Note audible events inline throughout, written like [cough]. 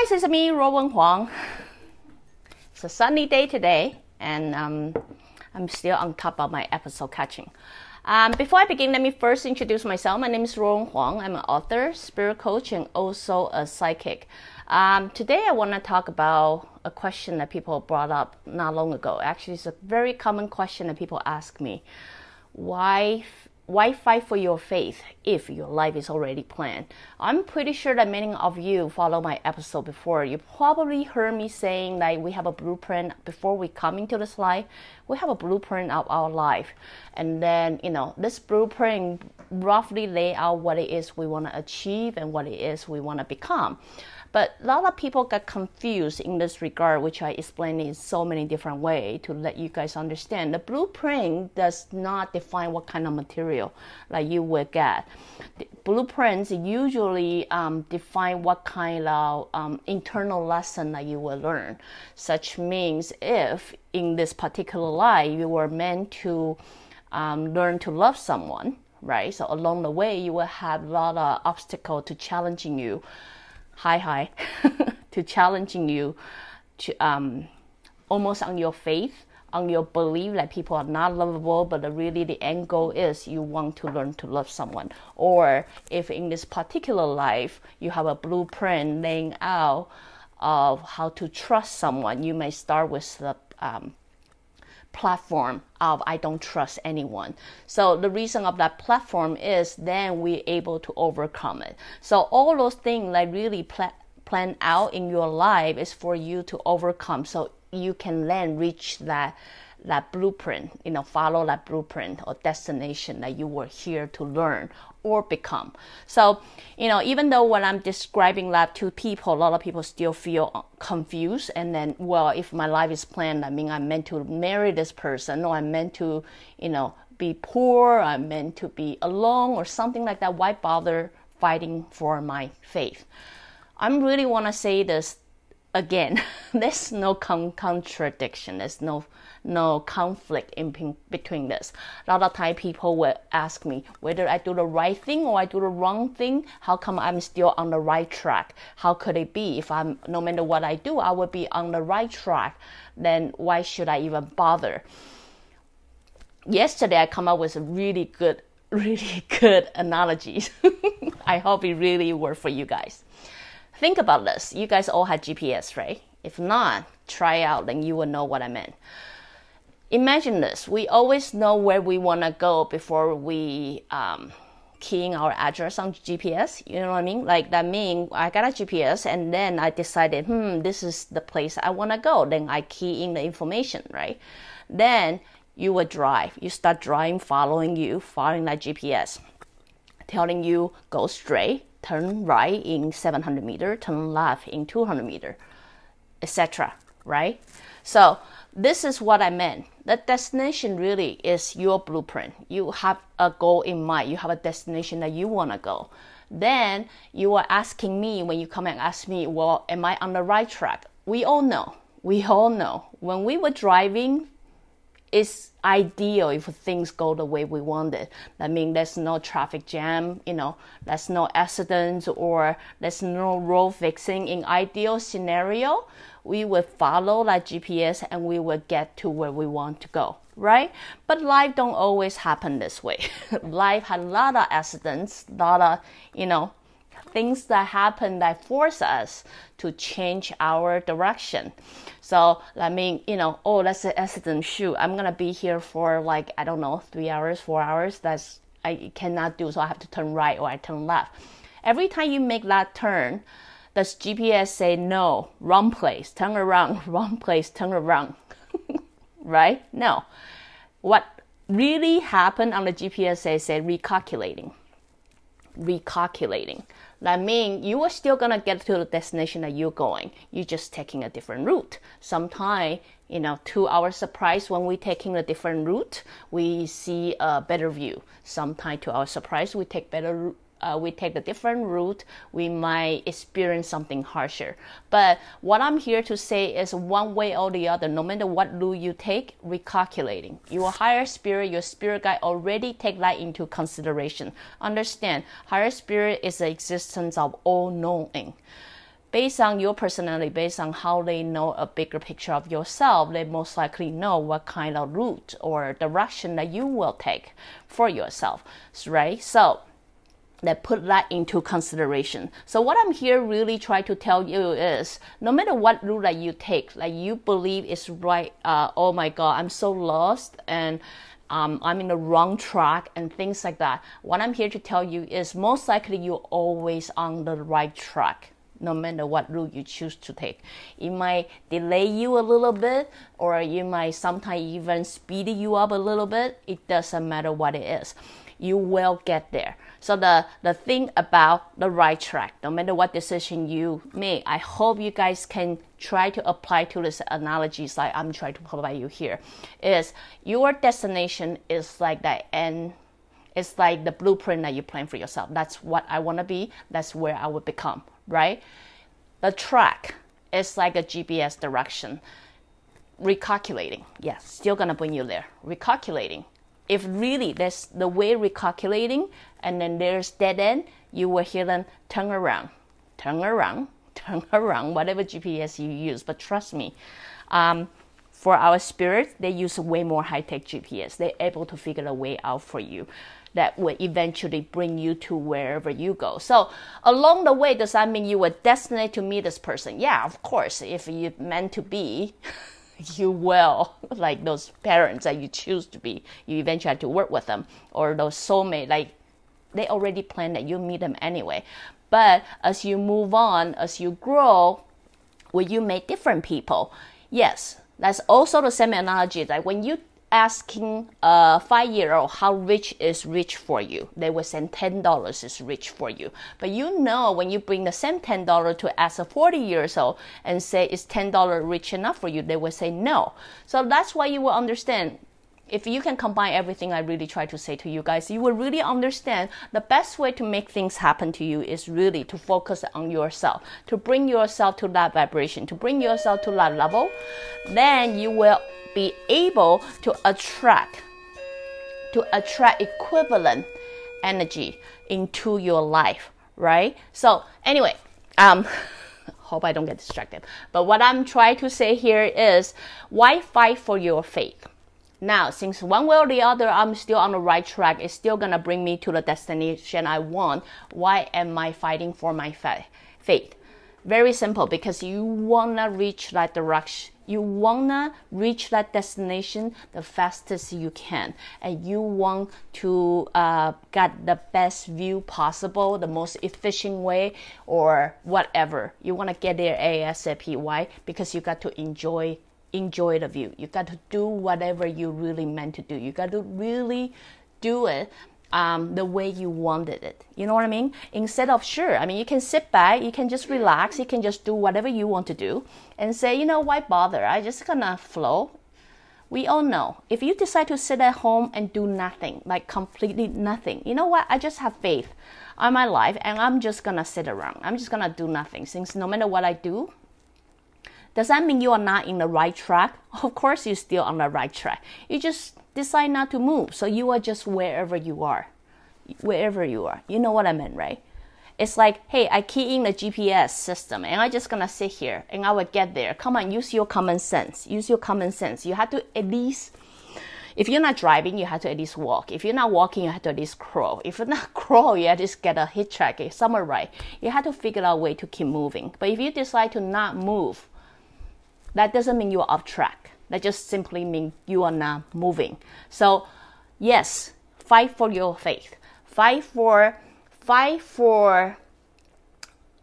guys, it's me, Ruowen Huang. It's a sunny day today, and um, I'm still on top of my episode catching. Um, before I begin, let me first introduce myself. My name is Ruowen Huang. I'm an author, spirit coach, and also a psychic. Um, today, I want to talk about a question that people brought up not long ago. Actually, it's a very common question that people ask me. Why why fight for your faith if your life is already planned? I'm pretty sure that many of you follow my episode before. You probably heard me saying that we have a blueprint before we come into this life. We have a blueprint of our life. And then, you know, this blueprint roughly lay out what it is we want to achieve and what it is we want to become. But a lot of people got confused in this regard, which I explained in so many different ways to let you guys understand. The blueprint does not define what kind of material like you will get. The blueprints usually um, define what kind of um, internal lesson that you will learn. Such means if in this particular life you were meant to um, learn to love someone, right? So along the way you will have a lot of obstacle to challenging you hi hi. [laughs] To challenging you to um, almost on your faith on your belief that people are not lovable but really the end goal is you want to learn to love someone. Or if in this particular life you have a blueprint laying out of how to trust someone you may start with the um, platform of I don't trust anyone. So the reason of that platform is then we're able to overcome it. So all those things like really pla- plan out in your life is for you to overcome so you can then reach that that blueprint, you know, follow that blueprint or destination that you were here to learn or become. So, you know, even though when I'm describing that to people, a lot of people still feel confused. And then, well, if my life is planned, I mean, I'm meant to marry this person, or I'm meant to, you know, be poor, I'm meant to be alone, or something like that. Why bother fighting for my faith? I really want to say this again. [laughs] There's no con- contradiction. There's no no conflict in between this. A lot of time people will ask me whether I do the right thing or I do the wrong thing. How come I'm still on the right track? How could it be if I'm no matter what I do, I will be on the right track? Then why should I even bother? Yesterday I come up with a really good, [laughs] really good analogies. [laughs] I hope it really worked for you guys. Think about this. You guys all have GPS, right? If not, try out, then you will know what I meant imagine this we always know where we want to go before we um, keying our address on GPS. You know what I mean? Like that means I got a GPS and then I decided, hmm, this is the place I want to go. Then I key in the information, right? Then you will drive. You start driving, following you, following that GPS, telling you go straight, turn right in 700 meter, turn left in 200 meter, etc. Right? So this is what I meant. The destination really is your blueprint. You have a goal in mind. You have a destination that you want to go. Then you are asking me when you come and ask me, well, am I on the right track? We all know. We all know. When we were driving, it's ideal if things go the way we want it. I mean, there's no traffic jam, you know, there's no accidents or there's no road fixing. In ideal scenario, we will follow that GPS and we will get to where we want to go, right? But life don't always happen this way. [laughs] life had a lot of accidents, a lot of, you know, things that happen that force us to change our direction. So that mean, you know, oh, that's an accident. Shoot, I'm gonna be here for like I don't know, three hours, four hours. That's I cannot do. So I have to turn right or I turn left. Every time you make that turn, does GPS say no, wrong place, turn around, [laughs] wrong place, turn around? [laughs] right? No. What really happened on the GPS say, say recalculating. Recalculating. That means you are still gonna get to the destination that you're going. You're just taking a different route. Sometimes, you know, to our surprise, when we're taking a different route, we see a better view. Sometimes, to our surprise, we take better uh, we take a different route, we might experience something harsher. But what I'm here to say is one way or the other, no matter what route you take, recalculating. Your higher spirit, your spirit guide already take that into consideration. Understand, higher spirit is the existence of all knowing based on your personality, based on how they know a bigger picture of yourself, they most likely know what kind of route or direction that you will take for yourself, right? So, that put that into consideration. So what I'm here really trying to tell you is no matter what route that you take, like you believe is right, uh, oh my God, I'm so lost and um, I'm in the wrong track and things like that. What I'm here to tell you is most likely you're always on the right track no matter what route you choose to take. It might delay you a little bit, or it might sometimes even speed you up a little bit. It doesn't matter what it is. You will get there. So the, the thing about the right track, no matter what decision you make, I hope you guys can try to apply to this analogies like I'm trying to provide you here, is your destination is like that and it's like the blueprint that you plan for yourself. That's what I want to be. That's where I will become, right? The track is like a GPS direction. Recalculating, yes, still gonna bring you there. Recalculating if really there's the way recalculating and then there's dead end, you will hear them turn around, turn around, [laughs] turn around, whatever GPS you use. But trust me, um, for our spirit, they use way more high tech GPS. They're able to figure a way out for you that will eventually bring you to wherever you go. So along the way, does that mean you were destined to meet this person? Yeah, of course. If you meant to be. [laughs] [laughs] you will. Like those parents that you choose to be you eventually have to work with them. Or those soulmate like they already plan that you meet them anyway. But as you move on as you grow will you meet different people? Yes. That's also the same analogy. Like when you asking uh, a five year old how rich is rich for you, they will say $10 is rich for you. But you know, when you bring the same $10 to ask a 40 years old and say, is $10 rich enough for you? They will say no. So that's why you will understand if you can combine everything I really try to say to you guys, you will really understand the best way to make things happen to you is really to focus on yourself, to bring yourself to that vibration, to bring yourself to that level. Then you will be able to attract to attract equivalent energy into your life, right? So anyway, um [laughs] hope I don't get distracted. But what I'm trying to say here is why fight for your faith? Now, since one way or the other, I'm still on the right track, it's still gonna bring me to the destination I want. Why am I fighting for my faith? Very simple, because you wanna reach that direction you wanna reach that destination the fastest you can, and you want to uh, get the best view possible, the most efficient way, or whatever. You wanna get there ASAP. Why? Because you got to enjoy enjoy the view. You got to do whatever you really meant to do. You got to really do it um, the way you wanted it. You know what I mean? Instead of sure, I mean you can sit back, you can just relax, you can just do whatever you want to do, and say, you know, why bother? I just gonna flow. We all know if you decide to sit at home and do nothing, like completely nothing, you know what? I just have faith on my life, and I'm just gonna sit around. I'm just gonna do nothing. Since no matter what I do, does that mean you are not in the right track? [laughs] Of course, you're still on the right track. You just decide not to move. So you are just wherever you are. Wherever you are. You know what I meant, right? It's like, hey, I key in the GPS system and I'm just gonna sit here and I will get there. Come on, use your common sense. Use your common sense. You have to at least if you're not driving, you have to at least walk. If you're not walking, you have to at least crawl. If you're not [laughs] crawl, you have to get a hitchhike somewhere right. You have to figure out a way to keep moving. But if you decide to not move, that doesn't mean you're off track. That just simply means you are not moving. So, yes, fight for your faith. Fight for fight for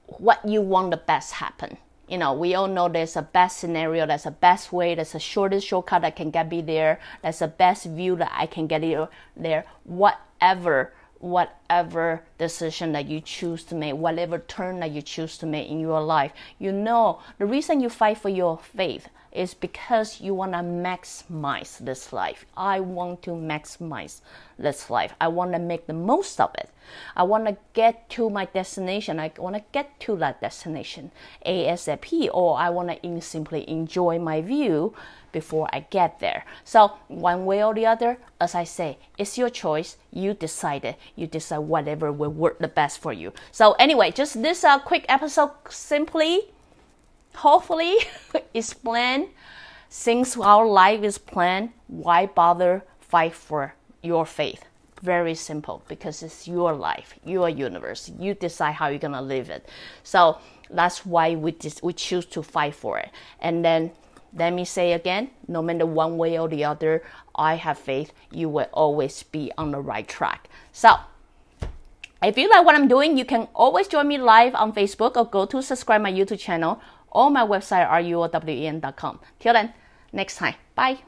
what you want the best happen. You know, we all know there's a best scenario, there's a best way, there's a shortest shortcut that can get me there, there's a best view that I can get you there. Whatever whatever decision that you choose to make, whatever turn that you choose to make in your life, you know the reason you fight for your faith is because you want to maximize this life. I want to maximize this life. I want to make the most of it. I want to get to my destination. I want to get to that destination ASAP, or I want to simply enjoy my view before I get there. So, one way or the other, as I say, it's your choice. You decide it. You decide whatever will work the best for you. So, anyway, just this uh, quick episode simply, hopefully, [laughs] explain since our life is planned, why bother fight for your faith? Very simple because it's your life, your universe. You decide how you're gonna live it. So that's why we just, we choose to fight for it. And then let me say again, no matter one way or the other, I have faith you will always be on the right track. So, if you like what I'm doing, you can always join me live on Facebook or go to subscribe my YouTube channel or my website are ruowen.com. Till then, next time. Bye.